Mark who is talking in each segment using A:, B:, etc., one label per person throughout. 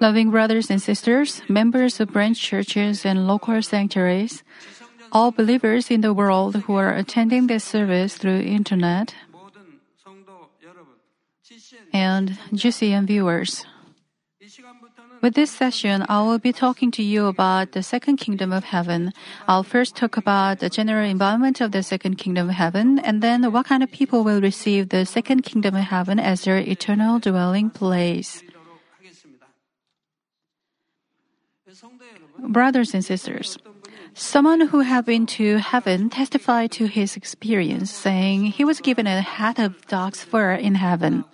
A: Loving brothers and sisters, members of branch churches and local sanctuaries, all believers in the world who are attending this service through internet, and GCN viewers. With this session, I will be talking to you about the second kingdom of heaven. I'll first talk about the general environment of the second kingdom of heaven, and then what kind of people will receive the second kingdom of heaven as their eternal dwelling place. Brothers and sisters, someone who had been to heaven testified to his experience, saying he was given a hat of dog's fur in heaven.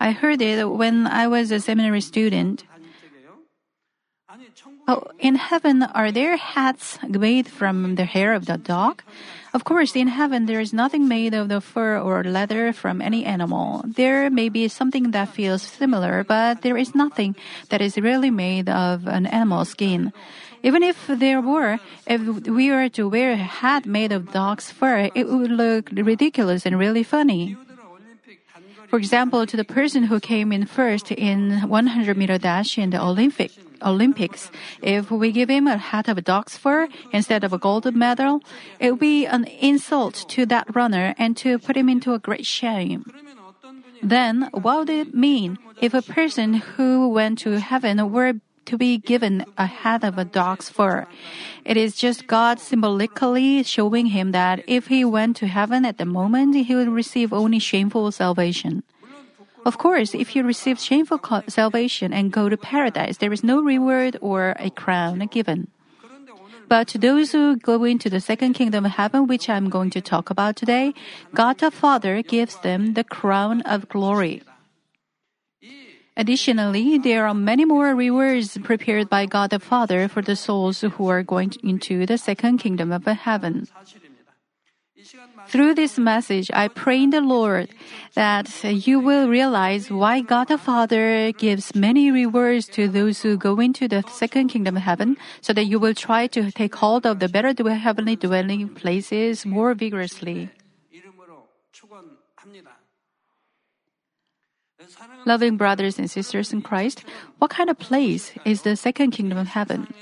A: I heard it when I was a seminary student. Oh, in heaven, are there hats made from the hair of the dog? Of course, in heaven, there is nothing made of the fur or leather from any animal. There may be something that feels similar, but there is nothing that is really made of an animal skin. Even if there were, if we were to wear a hat made of dog's fur, it would look ridiculous and really funny. For example, to the person who came in first in 100 meter dash in the Olympic, Olympics, if we give him a hat of a dog's fur instead of a gold medal, it would be an insult to that runner and to put him into a great shame. Then, what would it mean if a person who went to heaven were to be given a hat of a dog's fur. It is just God symbolically showing him that if he went to heaven at the moment, he would receive only shameful salvation. Of course, if you receive shameful salvation and go to paradise, there is no reward or a crown given. But to those who go into the second kingdom of heaven, which I'm going to talk about today, God the Father gives them the crown of glory. Additionally, there are many more rewards prepared by God the Father for the souls who are going into the second kingdom of heaven. Through this message, I pray in the Lord that you will realize why God the Father gives many rewards to those who go into the second kingdom of heaven, so that you will try to take hold of the better heavenly dwelling places more vigorously. Loving brothers and sisters in Christ, what kind of place is the second kingdom of heaven?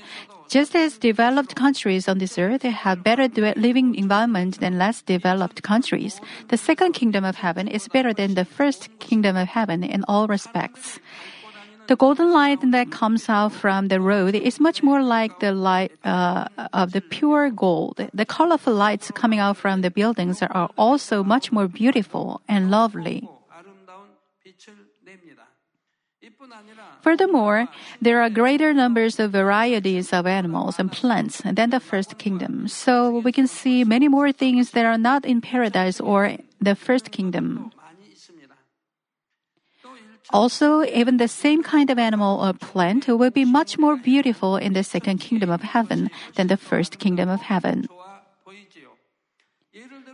A: Just as developed countries on this earth have better living environment than less developed countries, the second kingdom of heaven is better than the first kingdom of heaven in all respects. The golden light that comes out from the road is much more like the light uh, of the pure gold. The colorful lights coming out from the buildings are also much more beautiful and lovely. Furthermore, there are greater numbers of varieties of animals and plants than the first kingdom, so we can see many more things that are not in paradise or the first kingdom. Also, even the same kind of animal or plant will be much more beautiful in the second kingdom of heaven than the first kingdom of heaven.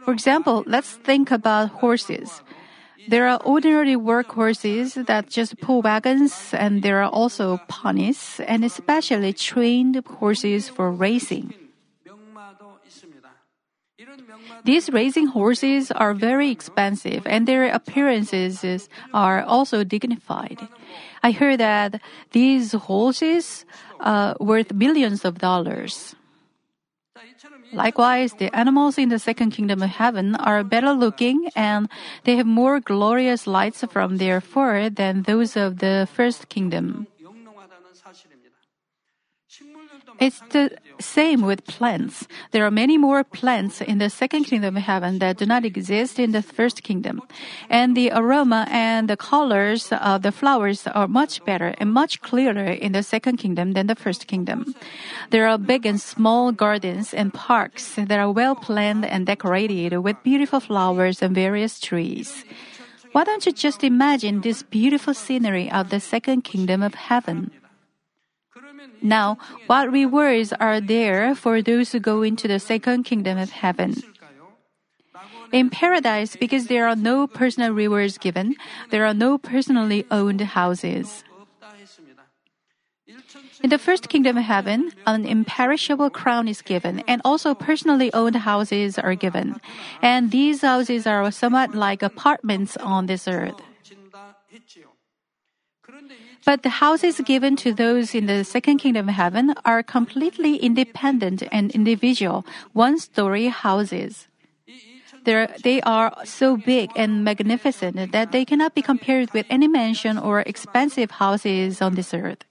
A: For example, let's think about horses. There are ordinary workhorses that just pull wagons, and there are also ponies, and especially trained horses for racing. These racing horses are very expensive, and their appearances are also dignified. I heard that these horses are worth millions of dollars. Likewise, the animals in the second kingdom of heaven are better looking and they have more glorious lights from their fur than those of the first kingdom. It's the same with plants. There are many more plants in the second kingdom of heaven that do not exist in the first kingdom. And the aroma and the colors of the flowers are much better and much clearer in the second kingdom than the first kingdom. There are big and small gardens and parks that are well planned and decorated with beautiful flowers and various trees. Why don't you just imagine this beautiful scenery of the second kingdom of heaven? Now, what rewards are there for those who go into the second kingdom of heaven? In paradise, because there are no personal rewards given, there are no personally owned houses. In the first kingdom of heaven, an imperishable crown is given, and also personally owned houses are given. And these houses are somewhat like apartments on this earth. But the houses given to those in the second kingdom of heaven are completely independent and individual, one story houses. They're, they are so big and magnificent that they cannot be compared with any mansion or expensive houses on this earth.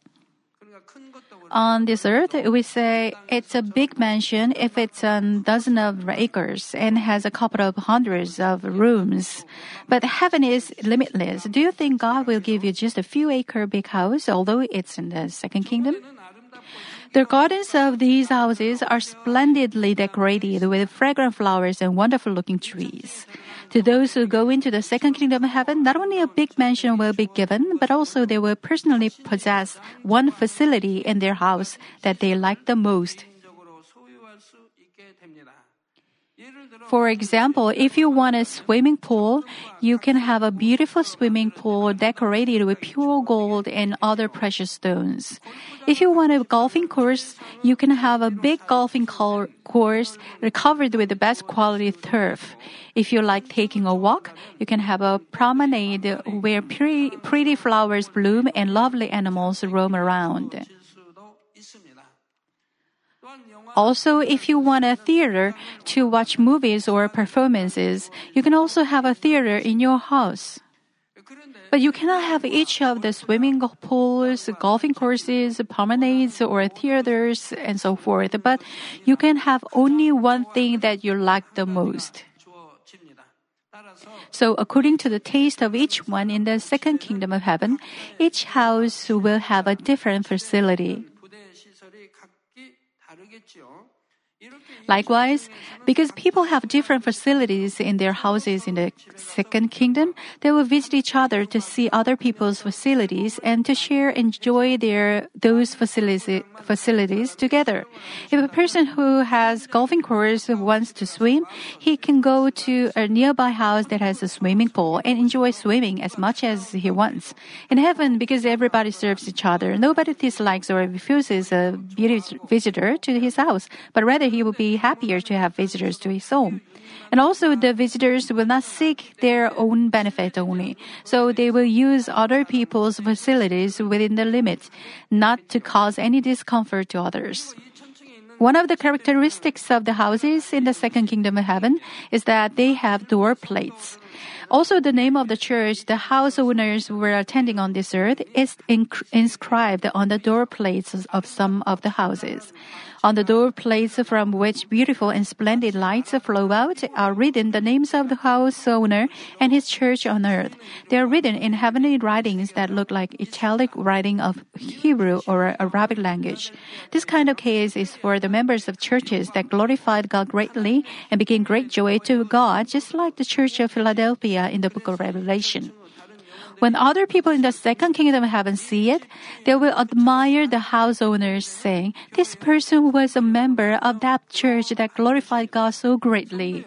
A: On this earth, we say it's a big mansion if it's a dozen of acres and has a couple of hundreds of rooms. But heaven is limitless. Do you think God will give you just a few acre big house, although it's in the second kingdom? The gardens of these houses are splendidly decorated with fragrant flowers and wonderful looking trees. To those who go into the second kingdom of heaven, not only a big mansion will be given, but also they will personally possess one facility in their house that they like the most. For example, if you want a swimming pool, you can have a beautiful swimming pool decorated with pure gold and other precious stones. If you want a golfing course, you can have a big golfing course covered with the best quality turf. If you like taking a walk, you can have a promenade where pretty, flowers bloom and lovely animals roam around. Also, if you want a theater to watch movies or performances, you can also have a theater in your house. But you cannot have each of the swimming pools, golfing courses, promenades, or theaters, and so forth. But you can have only one thing that you like the most. So, according to the taste of each one in the second kingdom of heaven, each house will have a different facility. ¡Gracias! Likewise, because people have different facilities in their houses in the second kingdom, they will visit each other to see other people's facilities and to share enjoy their those facilities facilities together. If a person who has golfing course wants to swim, he can go to a nearby house that has a swimming pool and enjoy swimming as much as he wants. In heaven, because everybody serves each other, nobody dislikes or refuses a visitor to his house, but rather he will be happier to have visitors to his home. And also, the visitors will not seek their own benefit only. So they will use other people's facilities within the limits, not to cause any discomfort to others. One of the characteristics of the houses in the second kingdom of heaven is that they have door plates. Also, the name of the church the house owners were attending on this earth is inscribed on the door plates of some of the houses. On the door plates from which beautiful and splendid lights flow out are written the names of the house owner and his church on earth. They are written in heavenly writings that look like italic writing of Hebrew or Arabic language. This kind of case is for the members of churches that glorified God greatly and became great joy to God, just like the church of Philadelphia in the book of Revelation. When other people in the second kingdom of heaven see it, they will admire the house owners, saying, This person was a member of that church that glorified God so greatly.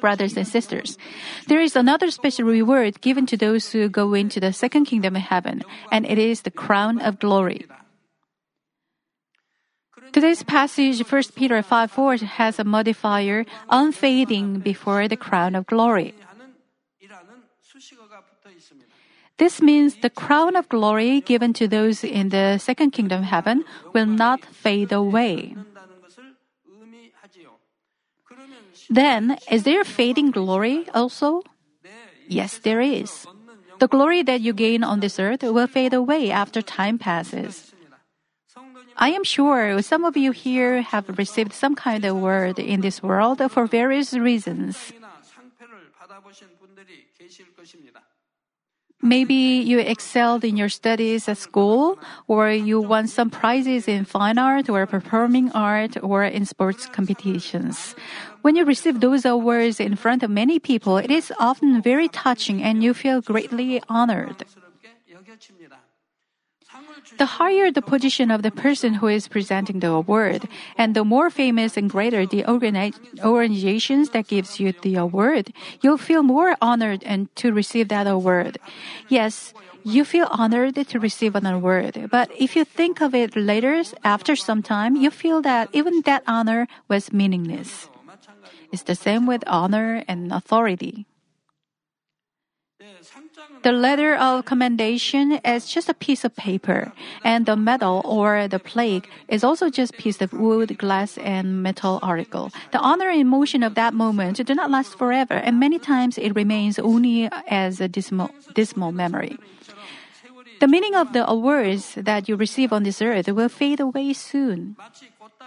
A: Brothers and sisters, there is another special reward given to those who go into the second kingdom of heaven, and it is the crown of glory. Today's passage, 1 Peter 5 4, has a modifier, unfading before the crown of glory. This means the crown of glory given to those in the second kingdom heaven will not fade away. Then, is there fading glory also? Yes, there is. The glory that you gain on this earth will fade away after time passes. I am sure some of you here have received some kind of word in this world for various reasons. Maybe you excelled in your studies at school, or you won some prizes in fine art or performing art or in sports competitions. When you receive those awards in front of many people, it is often very touching and you feel greatly honored. The higher the position of the person who is presenting the award, and the more famous and greater the organizations that gives you the award, you'll feel more honored and to receive that award. Yes, you feel honored to receive an award, but if you think of it later, after some time, you feel that even that honor was meaningless. It's the same with honor and authority. The letter of commendation is just a piece of paper, and the medal or the plaque is also just a piece of wood, glass, and metal article. The honor and emotion of that moment do not last forever, and many times it remains only as a dismal, dismal memory. The meaning of the awards that you receive on this earth will fade away soon.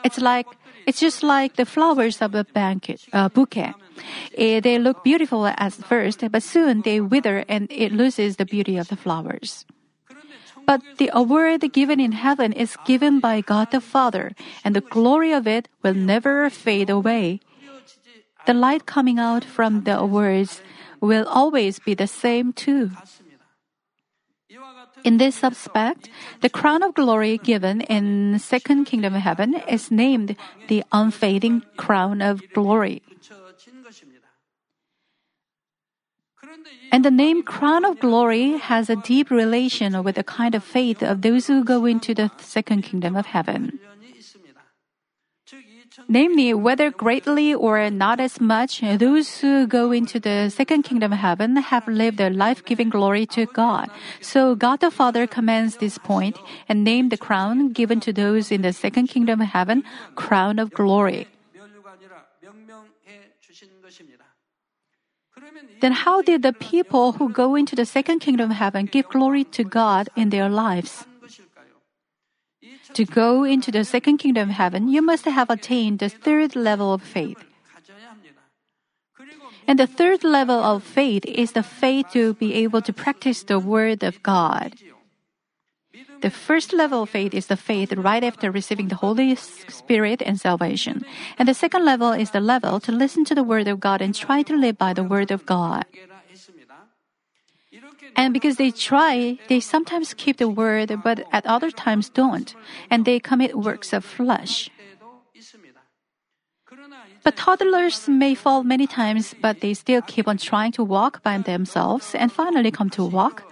A: It's like it's just like the flowers of a banquet, bouquet. Eh, they look beautiful at first, but soon they wither and it loses the beauty of the flowers. But the award given in heaven is given by God the Father, and the glory of it will never fade away. The light coming out from the awards will always be the same too. In this aspect, the crown of glory given in second kingdom of heaven is named the unfading crown of glory. And the name crown of glory has a deep relation with the kind of faith of those who go into the second kingdom of heaven. Namely, whether greatly or not as much, those who go into the second kingdom of heaven have lived a life-giving glory to God. So God the Father commands this point and named the crown given to those in the second kingdom of heaven, crown of glory. Then how did the people who go into the second kingdom of heaven give glory to God in their lives? To go into the second kingdom of heaven, you must have attained the third level of faith. And the third level of faith is the faith to be able to practice the word of God. The first level of faith is the faith right after receiving the Holy Spirit and salvation. And the second level is the level to listen to the word of God and try to live by the word of God. And because they try, they sometimes keep the word, but at other times don't, and they commit works of flesh. But toddlers may fall many times, but they still keep on trying to walk by themselves and finally come to walk.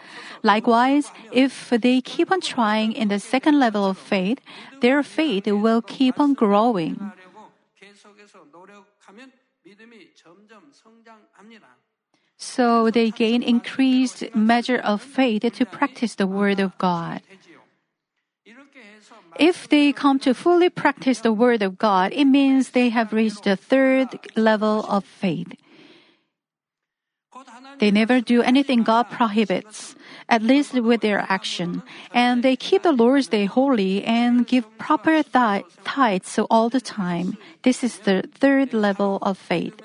A: Likewise, if they keep on trying in the second level of faith, their faith will keep on growing. So they gain increased measure of faith to practice the word of God. If they come to fully practice the word of God, it means they have reached the third level of faith. They never do anything God prohibits, at least with their action, and they keep the Lord's Day holy and give proper tithes all the time. This is the third level of faith.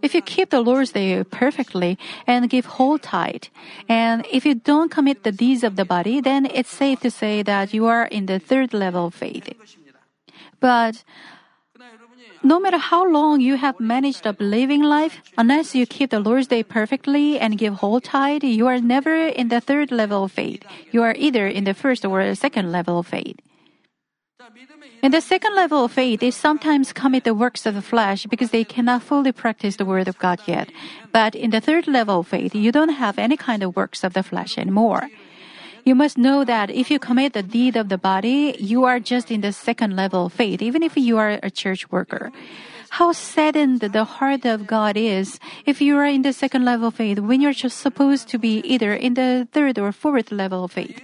A: If you keep the Lord's Day perfectly and give whole tithe, and if you don't commit the deeds of the body, then it's safe to say that you are in the third level of faith. But no matter how long you have managed a believing life, unless you keep the Lord's Day perfectly and give whole tithe, you are never in the third level of faith. You are either in the first or the second level of faith. In the second level of faith, they sometimes commit the works of the flesh because they cannot fully practice the word of God yet. But in the third level of faith, you don't have any kind of works of the flesh anymore. You must know that if you commit the deed of the body, you are just in the second level of faith, even if you are a church worker. How saddened the heart of God is if you are in the second level of faith when you're just supposed to be either in the third or fourth level of faith.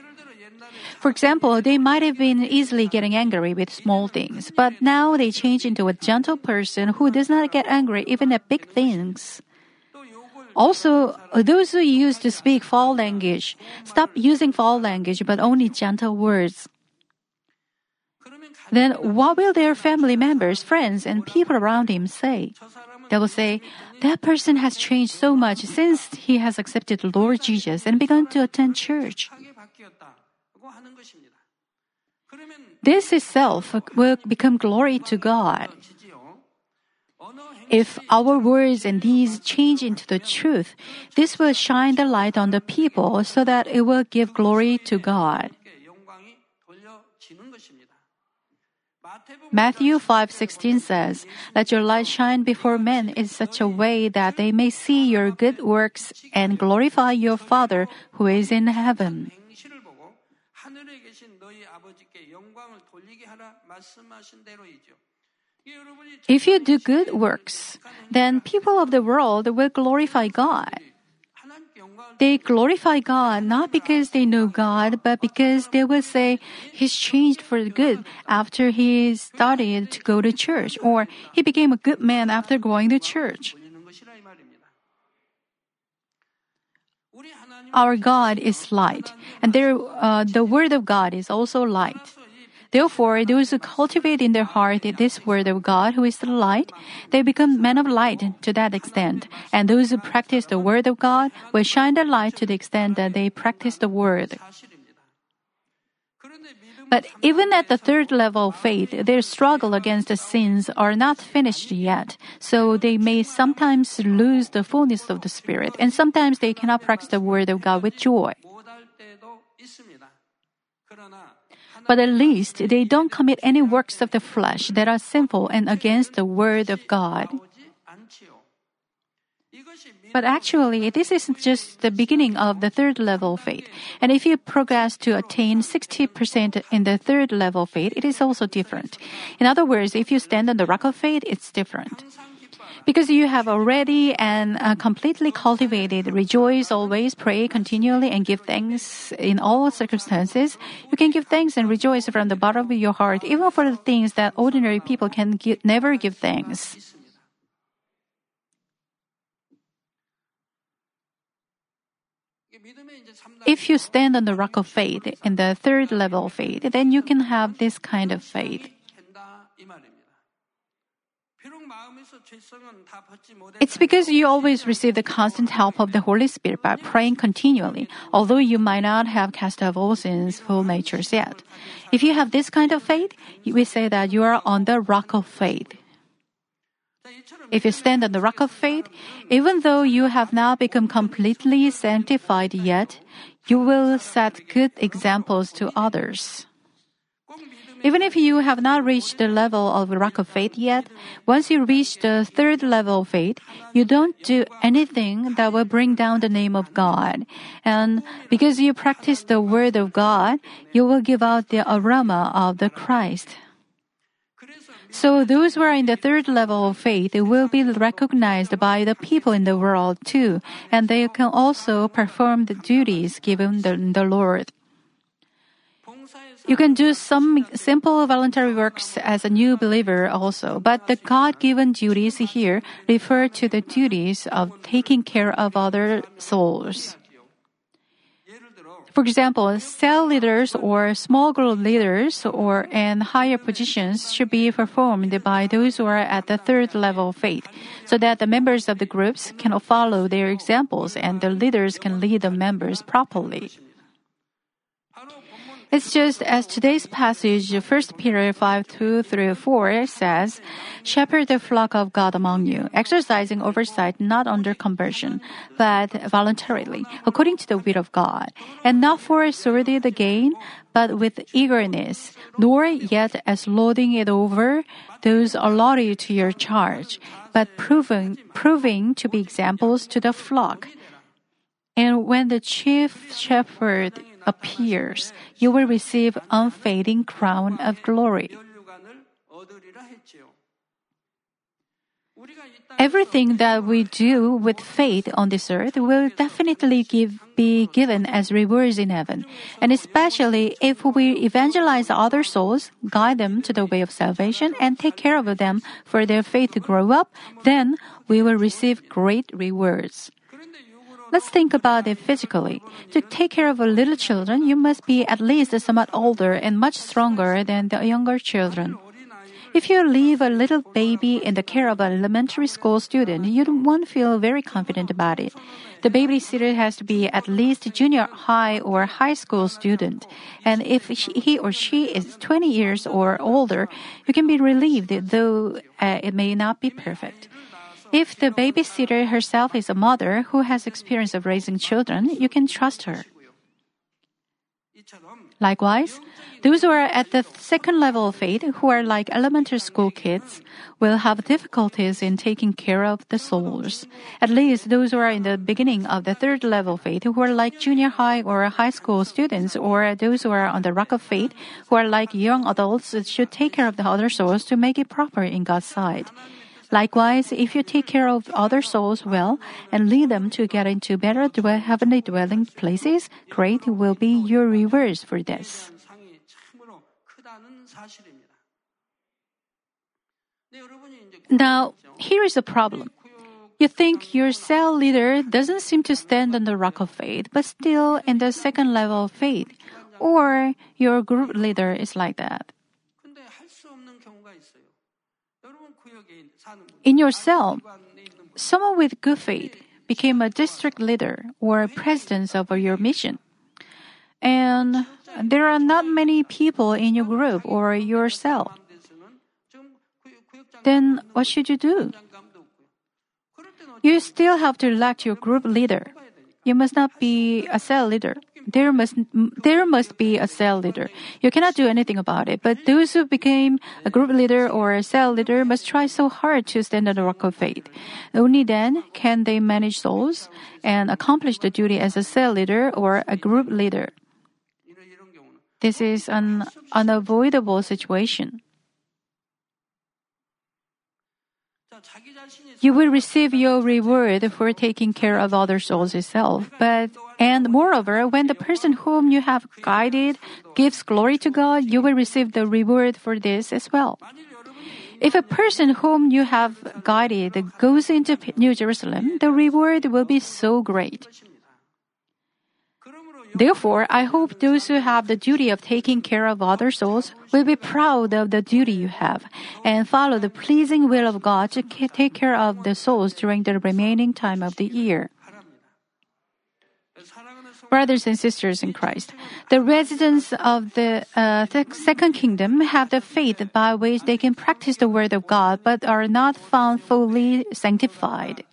A: For example, they might have been easily getting angry with small things, but now they change into a gentle person who does not get angry even at big things. Also, uh, those who used to speak foul language stop using foul language but only gentle words. Then what will their family members, friends, and people around him say? They will say, That person has changed so much since he has accepted Lord Jesus and begun to attend church. This itself will become glory to God. If our words and deeds change into the truth, this will shine the light on the people so that it will give glory to God. Matthew 5:16 says, "Let your light shine before men in such a way that they may see your good works and glorify your Father who is in heaven." If you do good works, then people of the world will glorify God. They glorify God not because they know God, but because they will say He's changed for the good after he started to go to church, or He became a good man after going to church. Our God is light, and there, uh, the Word of God is also light. Therefore, those who cultivate in their heart this word of God, who is the light, they become men of light to that extent. And those who practice the word of God will shine the light to the extent that they practice the word. But even at the third level of faith, their struggle against the sins are not finished yet. So they may sometimes lose the fullness of the Spirit, and sometimes they cannot practice the word of God with joy. But at least they don't commit any works of the flesh that are sinful and against the word of God. But actually, this isn't just the beginning of the third level faith. And if you progress to attain 60% in the third level faith, it is also different. In other words, if you stand on the rock of faith, it's different. Because you have already and uh, completely cultivated, rejoice always, pray continually, and give thanks in all circumstances. You can give thanks and rejoice from the bottom of your heart, even for the things that ordinary people can never give thanks. If you stand on the rock of faith in the third level of faith, then you can have this kind of faith. It's because you always receive the constant help of the Holy Spirit by praying continually, although you might not have cast off all sins, full natures yet. If you have this kind of faith, we say that you are on the rock of faith. If you stand on the rock of faith, even though you have not become completely sanctified yet, you will set good examples to others. Even if you have not reached the level of rock of faith yet, once you reach the third level of faith, you don't do anything that will bring down the name of God. And because you practice the word of God, you will give out the aroma of the Christ. So those who are in the third level of faith will be recognized by the people in the world too, and they can also perform the duties given the, the Lord. You can do some simple voluntary works as a new believer also, but the God given duties here refer to the duties of taking care of other souls. For example, cell leaders or small group leaders or in higher positions should be performed by those who are at the third level of faith, so that the members of the groups can follow their examples and the leaders can lead the members properly. It's just as today's passage, 1 Peter 5 2 through 4 says, Shepherd the flock of God among you, exercising oversight not under compulsion, but voluntarily, according to the will of God, and not for sordid gain, but with eagerness, nor yet as loading it over those allotted to your charge, but proving, proving to be examples to the flock. And when the chief shepherd appears, you will receive unfading crown of glory. Everything that we do with faith on this earth will definitely give, be given as rewards in heaven. And especially if we evangelize other souls, guide them to the way of salvation, and take care of them for their faith to grow up, then we will receive great rewards. Let's think about it physically. To take care of little children, you must be at least somewhat older and much stronger than the younger children. If you leave a little baby in the care of an elementary school student, you won't feel very confident about it. The babysitter has to be at least junior high or high school student. And if he or she is 20 years or older, you can be relieved, though uh, it may not be perfect. If the babysitter herself is a mother who has experience of raising children, you can trust her. Likewise, those who are at the second level of faith, who are like elementary school kids, will have difficulties in taking care of the souls. At least those who are in the beginning of the third level of faith, who are like junior high or high school students, or those who are on the rock of faith, who are like young adults, should take care of the other souls to make it proper in God's sight. Likewise, if you take care of other souls well and lead them to get into better dwell- heavenly dwelling places, great will be your rewards for this. Now, here is a problem. You think your cell leader doesn't seem to stand on the rock of faith, but still in the second level of faith, or your group leader is like that. In your cell, someone with good faith became a district leader or president of your mission. And there are not many people in your group or your cell. Then what should you do? You still have to elect your group leader. You must not be a cell leader. There must, there must be a cell leader. You cannot do anything about it, but those who became a group leader or a cell leader must try so hard to stand on the rock of faith. Only then can they manage souls and accomplish the duty as a cell leader or a group leader. This is an unavoidable situation. You will receive your reward for taking care of other souls itself. But and moreover, when the person whom you have guided gives glory to God, you will receive the reward for this as well. If a person whom you have guided goes into New Jerusalem, the reward will be so great. Therefore, I hope those who have the duty of taking care of other souls will be proud of the duty you have and follow the pleasing will of God to take care of the souls during the remaining time of the year. Brothers and sisters in Christ, the residents of the, uh, the second kingdom have the faith by which they can practice the word of God but are not found fully sanctified.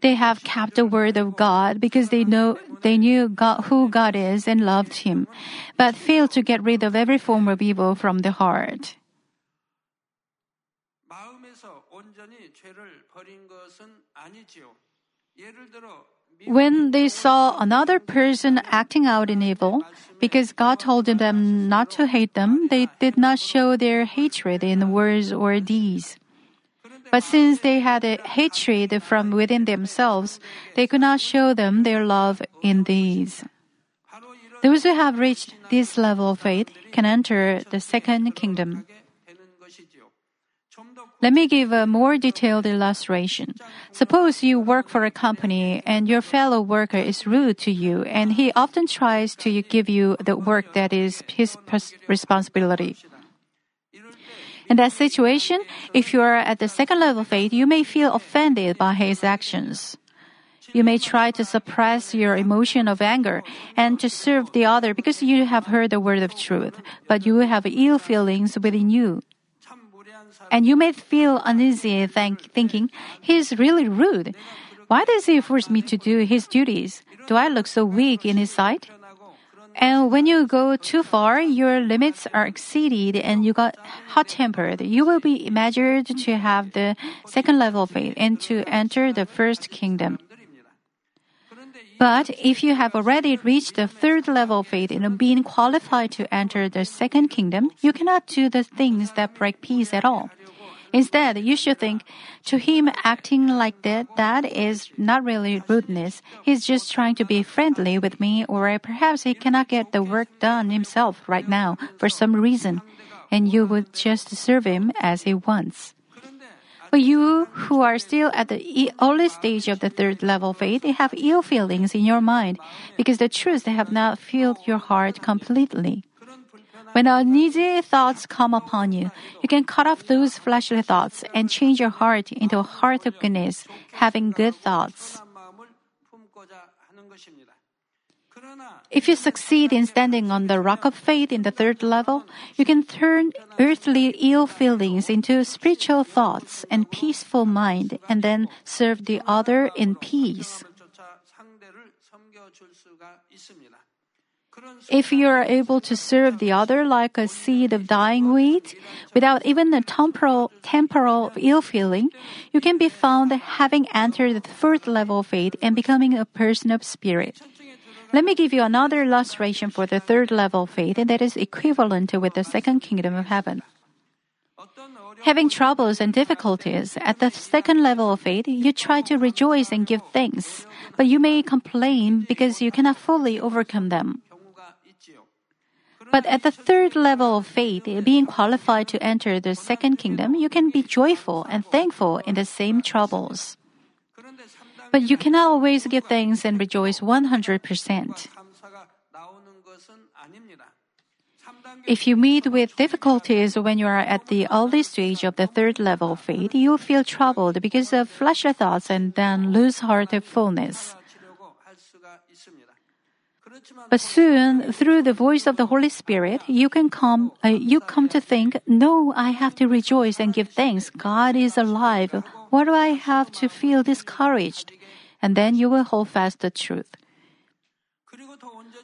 A: They have kept the word of God because they know they knew God, who God is and loved him, but failed to get rid of every form of evil from the heart. When they saw another person acting out in evil, because God told them not to hate them, they did not show their hatred in words or deeds. But since they had hatred from within themselves, they could not show them their love in
B: these.
A: Those who have reached this level of faith can enter the second kingdom. Let me give a more detailed illustration. Suppose you work for a company and your fellow worker is rude to you and he often tries to give you the work that is his responsibility. In that situation, if you are at the second level of faith, you may feel offended by his actions. You may try to suppress your emotion of anger and to serve the other because you have heard the word of truth, but you have ill feelings within you. And you may feel uneasy think, thinking, he is really rude. Why does he force me to do his duties? Do I look so weak in his sight? And when you go too far, your limits are exceeded and you got hot tempered. You will be measured to have the second level of faith and to enter the first kingdom. But if you have already reached the third level of faith and been qualified to enter the second kingdom, you cannot do the things that break peace at all. Instead, you should think, to him acting like that, that is not really rudeness. He's just trying to be friendly with me or perhaps he cannot get the work done himself right now for some reason. And you would just serve him as he wants. But you who are still at the early stage of the third level faith have ill feelings in your mind because the truths have not filled your heart completely. When uneasy thoughts come upon you, you can cut off those fleshly thoughts and change your heart into a heart of goodness, having good thoughts. If you succeed in standing on the rock of faith in the third level, you can turn earthly ill feelings into spiritual thoughts and peaceful mind and then serve the other in peace. If you are able to serve the other like a seed of dying wheat, without even a temporal, temporal ill feeling, you can be found having entered the fourth level of faith and becoming a person of spirit. Let me give you another illustration for the third level of faith that is equivalent with the second kingdom of heaven. Having troubles and difficulties at the second level of faith, you try to rejoice and give thanks, but you may complain because you cannot fully overcome them. But at the third level of faith, being qualified to enter the second kingdom, you can be joyful and thankful in the same troubles. But you cannot always give thanks and rejoice 100%. If you meet with difficulties when you are at the early stage of the third level of faith, you feel troubled because of fleshly thoughts and then lose heartfulness. But soon, through the voice of the Holy Spirit, you can come, uh, you come to think, no, I have to rejoice and give thanks. God is alive. What do I have to feel discouraged? And then you will hold fast the truth.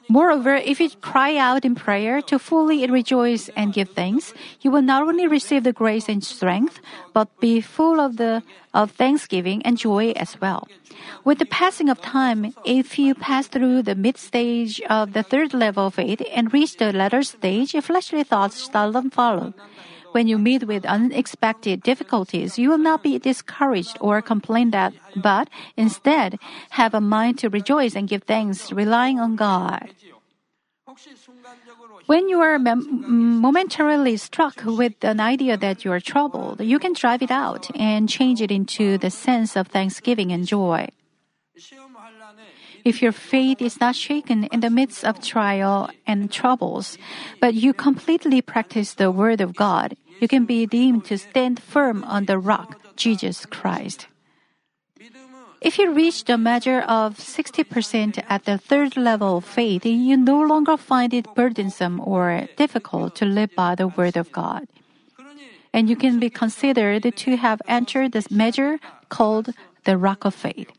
A: Moreover, if you cry out in prayer to fully rejoice and give thanks, you will not only receive the grace and strength, but be full of the of thanksgiving and joy as well. With the passing of time, if you pass through the mid stage of the third level of faith and reach the latter stage, fleshly thoughts seldom follow. When you meet with unexpected difficulties, you will not be discouraged or complain that, but instead have a mind to rejoice and give thanks, relying on God. When you are momentarily struck with an idea that you are troubled, you can drive it out and change it into the sense of thanksgiving and joy. If your faith is not shaken in the midst of trial and troubles, but you completely practice the Word of God, you can be deemed to stand firm on the rock, Jesus Christ. If you reach the measure of 60% at the third level of faith, you no longer find it burdensome or difficult to live by the Word of God. And you can be considered to have entered this measure called the rock of faith.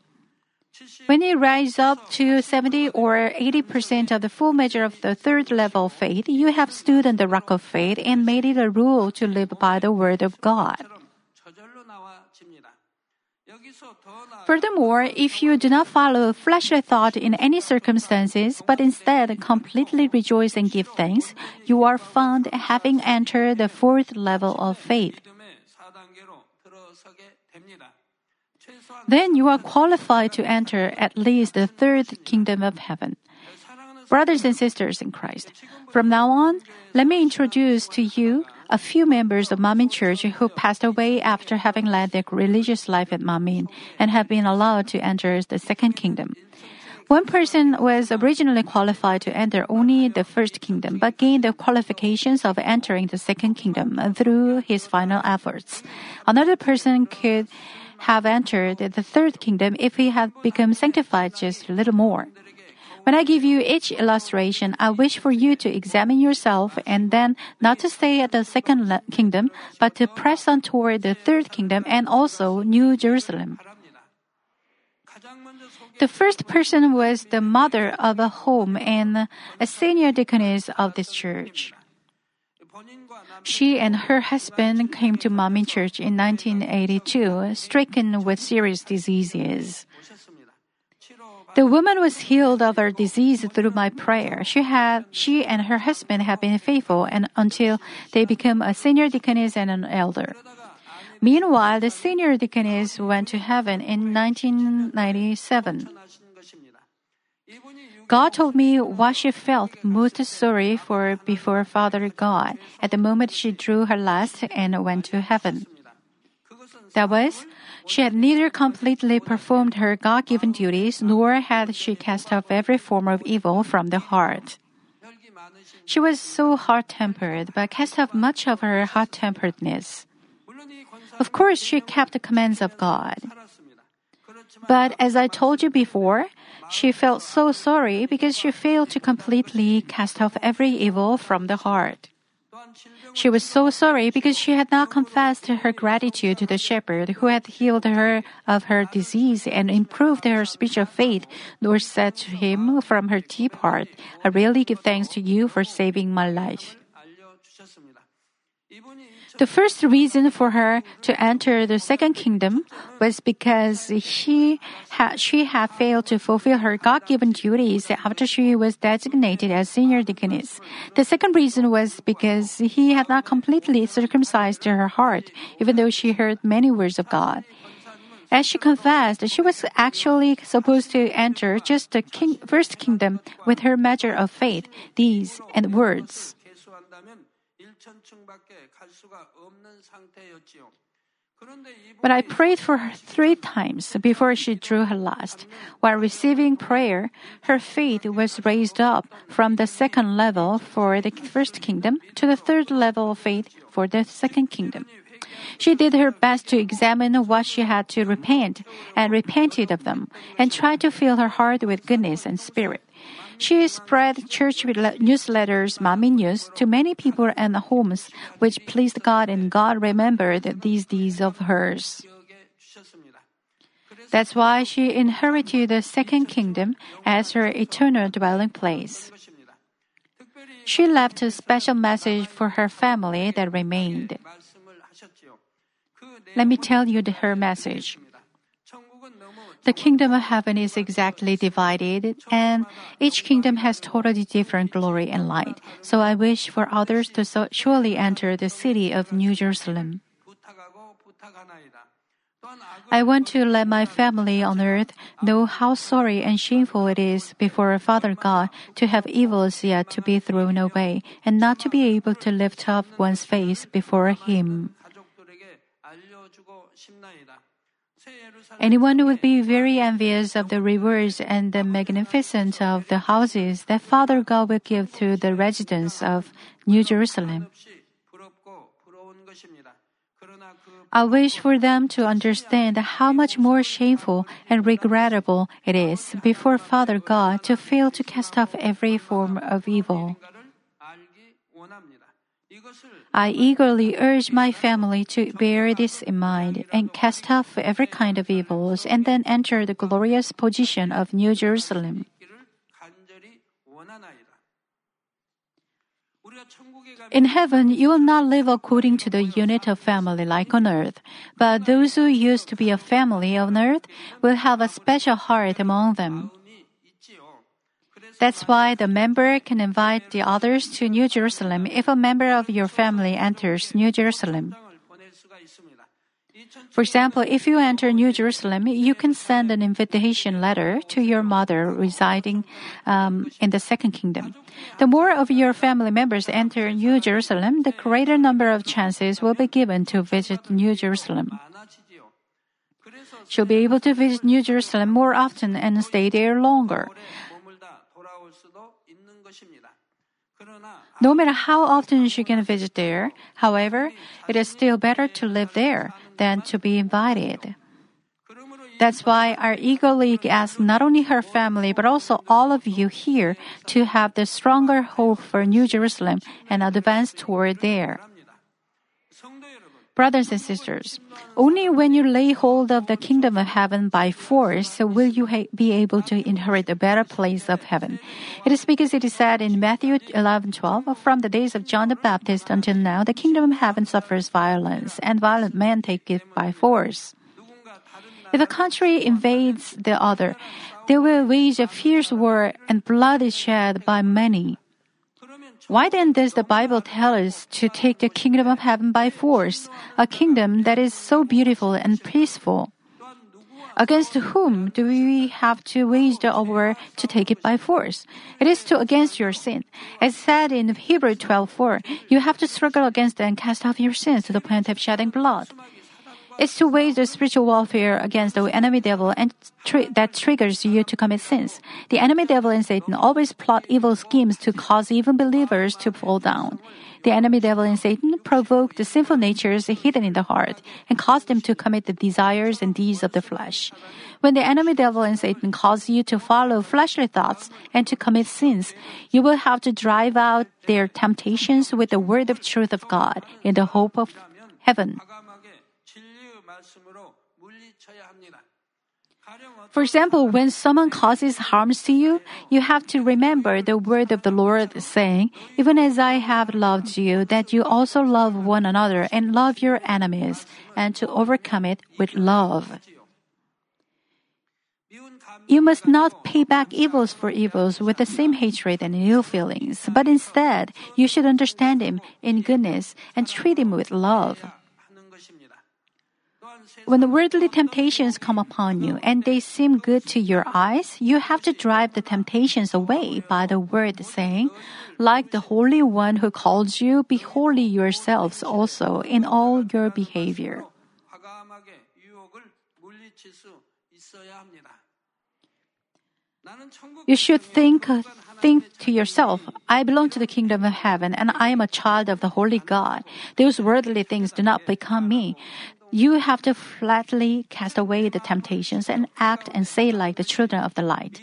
A: When you rise up to 70 or 80% of the full measure of the third level of faith, you have stood on the rock of faith and made it a rule to live by the word of God. Furthermore, if you do not follow fleshly thought in any circumstances, but instead completely rejoice and give thanks, you are found having entered the fourth level of faith. Then you are qualified to enter at least the third kingdom of heaven. Brothers and sisters in Christ, from now on, let me introduce to you a few members of Manmin Church who passed away after having led their religious life at Manmin and have been allowed to enter the second kingdom. One person was originally qualified to enter only the first kingdom, but gained the qualifications of entering the second kingdom through his final efforts. Another person could have entered the third kingdom if he had become sanctified just a little more. When I give you each illustration, I wish for you to examine yourself and then not to stay at the second kingdom, but to press on toward the third kingdom and also New Jerusalem. The first person was the mother of a home and a senior deaconess of this church. She and her husband came to Manmin Church in 1982, stricken with serious diseases. The woman was healed of her disease through my prayer. She had, she and her husband have been faithful and until they became a senior deaconess and an elder. Meanwhile, the senior deaconess went to heaven in 1997. God told me what she felt most sorry for before Father God at the moment she drew her last and went to heaven. That was, she had neither completely performed her God given duties nor had she cast off every form of evil from the heart. She was so hot tempered, but cast off much of her hot temperedness. Of course, she kept the commands of God. But as I told you before, she felt so sorry because she failed to completely cast off every evil from the heart. She was so sorry because she had not confessed her gratitude to the shepherd who had healed her of her disease and improved her spiritual faith, nor said to him from her deep heart, I really give thanks to you for saving my life. The first reason for her to enter the second kingdom was because she had she had failed to fulfill her God given duties after she was designated as senior deaconess. The second reason was because he had not completely circumcised her heart, even though she heard many words of God. As she confessed, she was actually supposed to enter just the king- first kingdom with her measure of faith, deeds, and words. But I prayed for her three times before she drew her last. While receiving prayer, her faith was raised up from the second level for the first kingdom to the third level of faith for the second kingdom. She did her best to examine what she had to repent and repented of them and tried to fill her heart with goodness and spirit. She spread church newsletters, Manmin News, to many people and homes, which pleased God, and God remembered these deeds of hers. That's why she inherited the second kingdom as her eternal dwelling place. She left a special message for her family that remained. Let me tell you her message. The kingdom of heaven is exactly divided, and each kingdom has totally different glory and light. So I wish for others to so surely enter the city of New Jerusalem. I want to let my family on earth know how sorry and shameful it is before Father God to have evils yet to be thrown away and not to be able to lift up one's face before Him. Anyone would be very envious of the rewards and the magnificence of the houses that Father God will give to the residents of New Jerusalem. I wish for them to understand how much more shameful and regrettable it is before Father God to fail to cast off every form of evil. I eagerly urge my family to bear this in mind and cast off every kind of evils and then enter the glorious position of New Jerusalem. In heaven, you will not live according to the unit of family like on earth, but those who used to be a family on earth will have a special heart among them. That's why the member can invite the others to New Jerusalem if a member of your family enters New Jerusalem. For example, if you enter New Jerusalem, you can send an invitation letter to your mother residing um, in the Second Kingdom. The more of your family members enter New Jerusalem, the greater number of chances will be given to visit New Jerusalem. She'll be able to visit New Jerusalem more often and stay there longer. No matter how often she can visit there, however, it is still better to live there than to be invited. That's why our Eagle League asks not only her family, but also all of you here to have the stronger hope for New Jerusalem and advance toward there. Brothers and sisters, only when you lay hold of the kingdom of heaven by force will you ha- be able to inherit a better place of heaven. It is because it is said in Matthew 11, 12, from the days of John the Baptist until now, the kingdom of heaven suffers violence, and violent men take it by force. If a country invades the other, they will wage a fierce war and blood is shed by many. Why then does the Bible tell us to take the kingdom of heaven by force, a kingdom that is so beautiful and peaceful? Against whom do we have to wage the war to take it by force? It is to against your sin. As said in Hebrew 12:4, you have to struggle against and cast off your sins to the point of shedding blood. It's to wage the spiritual warfare against the enemy devil and that triggers you to commit sins. The enemy devil and Satan always plot evil schemes to cause even believers to fall down. The enemy devil and Satan provoke the sinful natures hidden in the heart and cause them to commit the desires and deeds of the flesh. When the enemy devil and Satan cause you to follow fleshly thoughts and to commit sins, you will have to drive out their temptations with the word of truth of God in the hope of heaven. For example, when someone causes harms to you, you have to remember the word of the Lord saying, Even as I have loved you, that you also love one another and love your enemies, and to overcome it with love. You must not pay back evils for evils with the same hatred and ill feelings, but instead, you should understand him in goodness and treat him with love. When the worldly temptations come upon you and they seem good to your eyes, you have to drive the temptations away by the word, saying, Like the Holy One who calls you, be holy yourselves also in all your behavior. You should think uh, think to yourself, I belong to the kingdom of heaven and I am a child of the holy God. Those worldly things do not become me. You have to flatly cast away the temptations and act and say like the children of the light.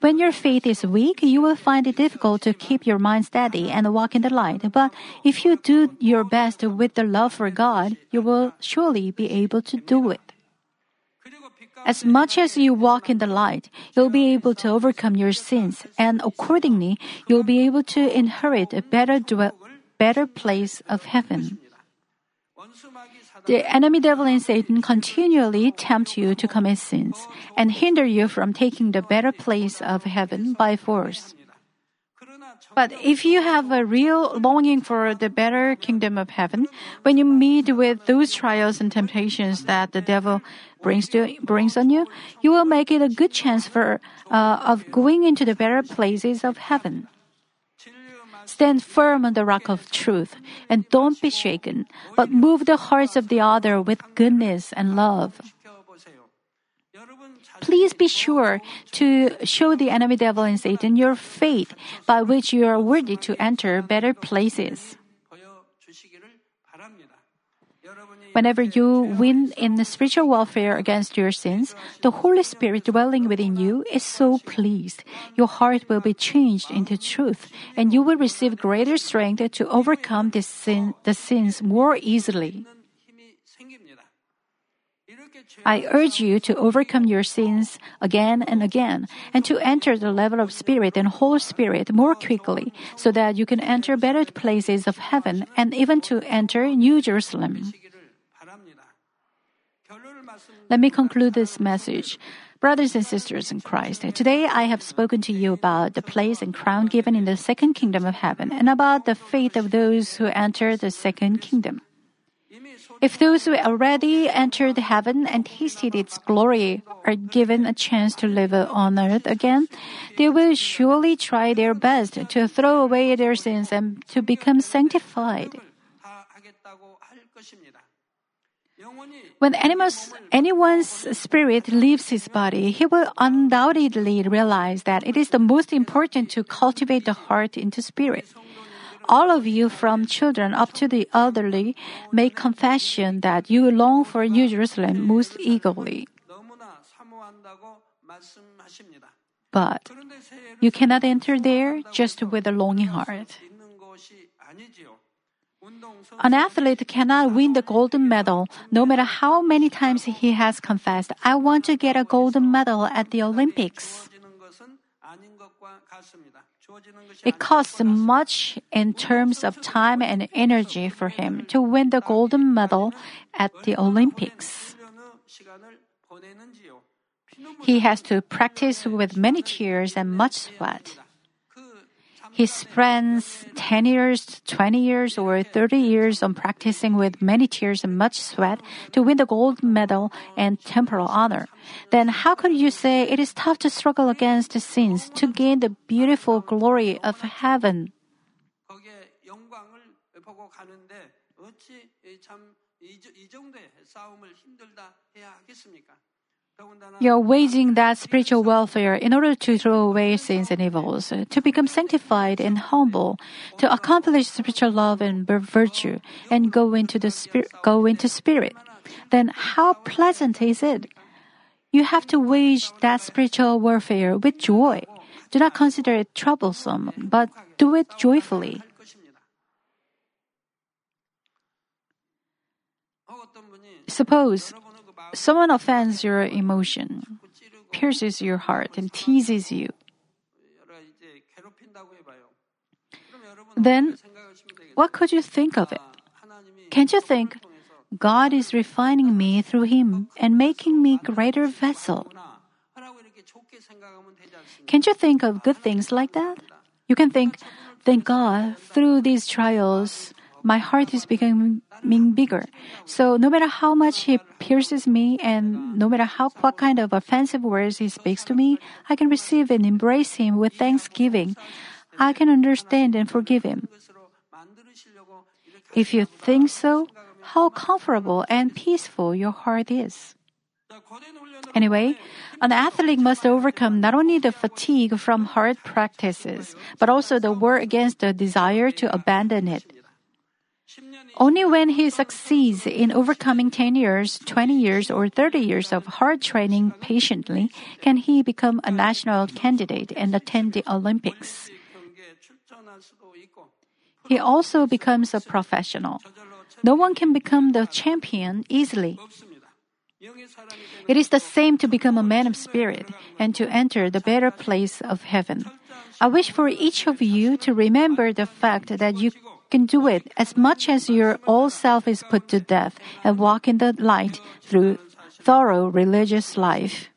A: When your faith is weak, you will find it difficult to keep your mind steady and walk in the light. But if you do your best with the love for God, you will surely be able to do it. As much as you walk in the light, you'll be able to overcome your sins, and accordingly, you'll be able to inherit a better, dwell, better place of heaven. The enemy devil and Satan continually tempt you to commit sins and hinder you from taking the better place of heaven by force. But if you have a real longing for the better kingdom of heaven, when you meet with those trials and temptations that the devil brings to, brings on you, you will make it a good chance for uh, of going into the better places of heaven. Stand firm on the rock of truth, and don't be shaken, but move the hearts of the other with goodness and love. Please be sure to show the enemy devil and Satan your faith by which you are worthy to enter better places. Whenever you win in the spiritual warfare against your sins, the Holy Spirit dwelling within you is so pleased. Your heart will be changed into truth, and you will receive greater strength to overcome this sin, the sins more easily. I urge you to overcome your sins again and again and to enter the level of spirit and Holy Spirit more quickly so that you can enter better places of heaven and even to enter New Jerusalem. Let me conclude this message. Brothers and sisters in Christ, today I have spoken to you about the place and crown given in the second kingdom of heaven and about the faith of those who enter the second kingdom. If those who already entered heaven and tasted its glory are given a chance to live on earth again, they will surely try their best to throw away their sins and to become sanctified. When animals, anyone's spirit leaves his body, he will undoubtedly realize that it is the most important to cultivate the heart into spirit. All of you, from children up to the elderly, make confession that you long for New Jerusalem most eagerly. But you cannot enter there just with a longing heart. An athlete cannot win the gold medal, no matter how many times he has confessed, I want to get a gold medal at the Olympics. It costs much in terms of time and energy for him to win the gold medal at the Olympics. He has to practice with many tears and much sweat.
B: 그
A: He spends 10 years, 20 years, or 30 years on practicing with many tears and much sweat to win the gold medal and temporal honor. Then how could you say it is tough to struggle against sins to gain the beautiful glory of heaven?
B: 거기에 영광을 보고 가는데 어찌 참 이, 저- 이 정도의 싸움을 힘들다 해야 하겠습니까?
A: You're waging that spiritual welfare in order to throw away sins and evils, to become sanctified and humble, to accomplish spiritual love and virtue, and go into the spirit, go into spirit. Then how pleasant is it? You have to wage that spiritual warfare with joy. Do not consider it troublesome, but do it joyfully. Suppose someone offends your emotion, pierces your heart, and teases you, then what could you think of it? Can't you think, God is refining me through him and making me greater vessel? Can't you think of good things like that? You can think, thank God, through these trials, my heart is becoming bigger. So no matter how much he pierces me and no matter how what kind of offensive words he speaks to me, I can receive and embrace him with thanksgiving. I can understand and forgive him. If you think so, how comfortable and peaceful your heart is. Anyway, an athlete must overcome not only the fatigue from hard practices, but also the war against the desire to abandon it. Only when he succeeds in overcoming 10 years, 20 years, or 30 years of hard training patiently can he become a national candidate and attend the Olympics. He also becomes a professional. No one can become the champion easily. It is the same to become a man of spirit and to enter the better place of heaven. I wish for each of you to remember the fact that you can do it as much as your old self is put to death and walk in the light through thorough religious life.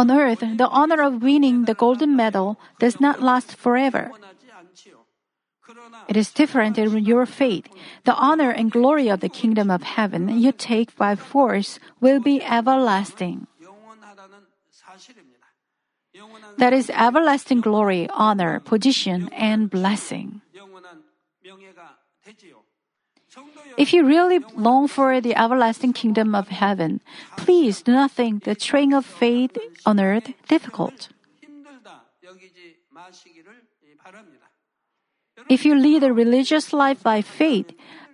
A: On earth, the honor of winning the golden medal does not last forever. It is different in your faith. The honor and glory of the kingdom of heaven you take by force will be everlasting that is everlasting glory, honor, position, and blessing. If you really long for the everlasting kingdom of heaven, please do not think the train of faith on earth difficult. If you lead a religious life by faith,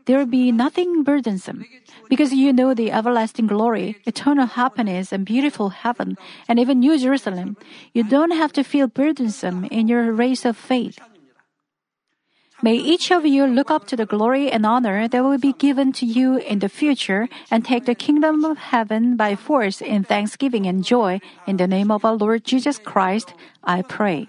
A: there will be nothing burdensome. Because you know the everlasting glory, eternal happiness, and beautiful heaven, and even New Jerusalem, you don't have to feel burdensome in your race of faith. May each of you look up to the glory and honor that will be given to you in the future and take the kingdom of heaven by force in thanksgiving and joy. In the name of our Lord Jesus Christ, I pray.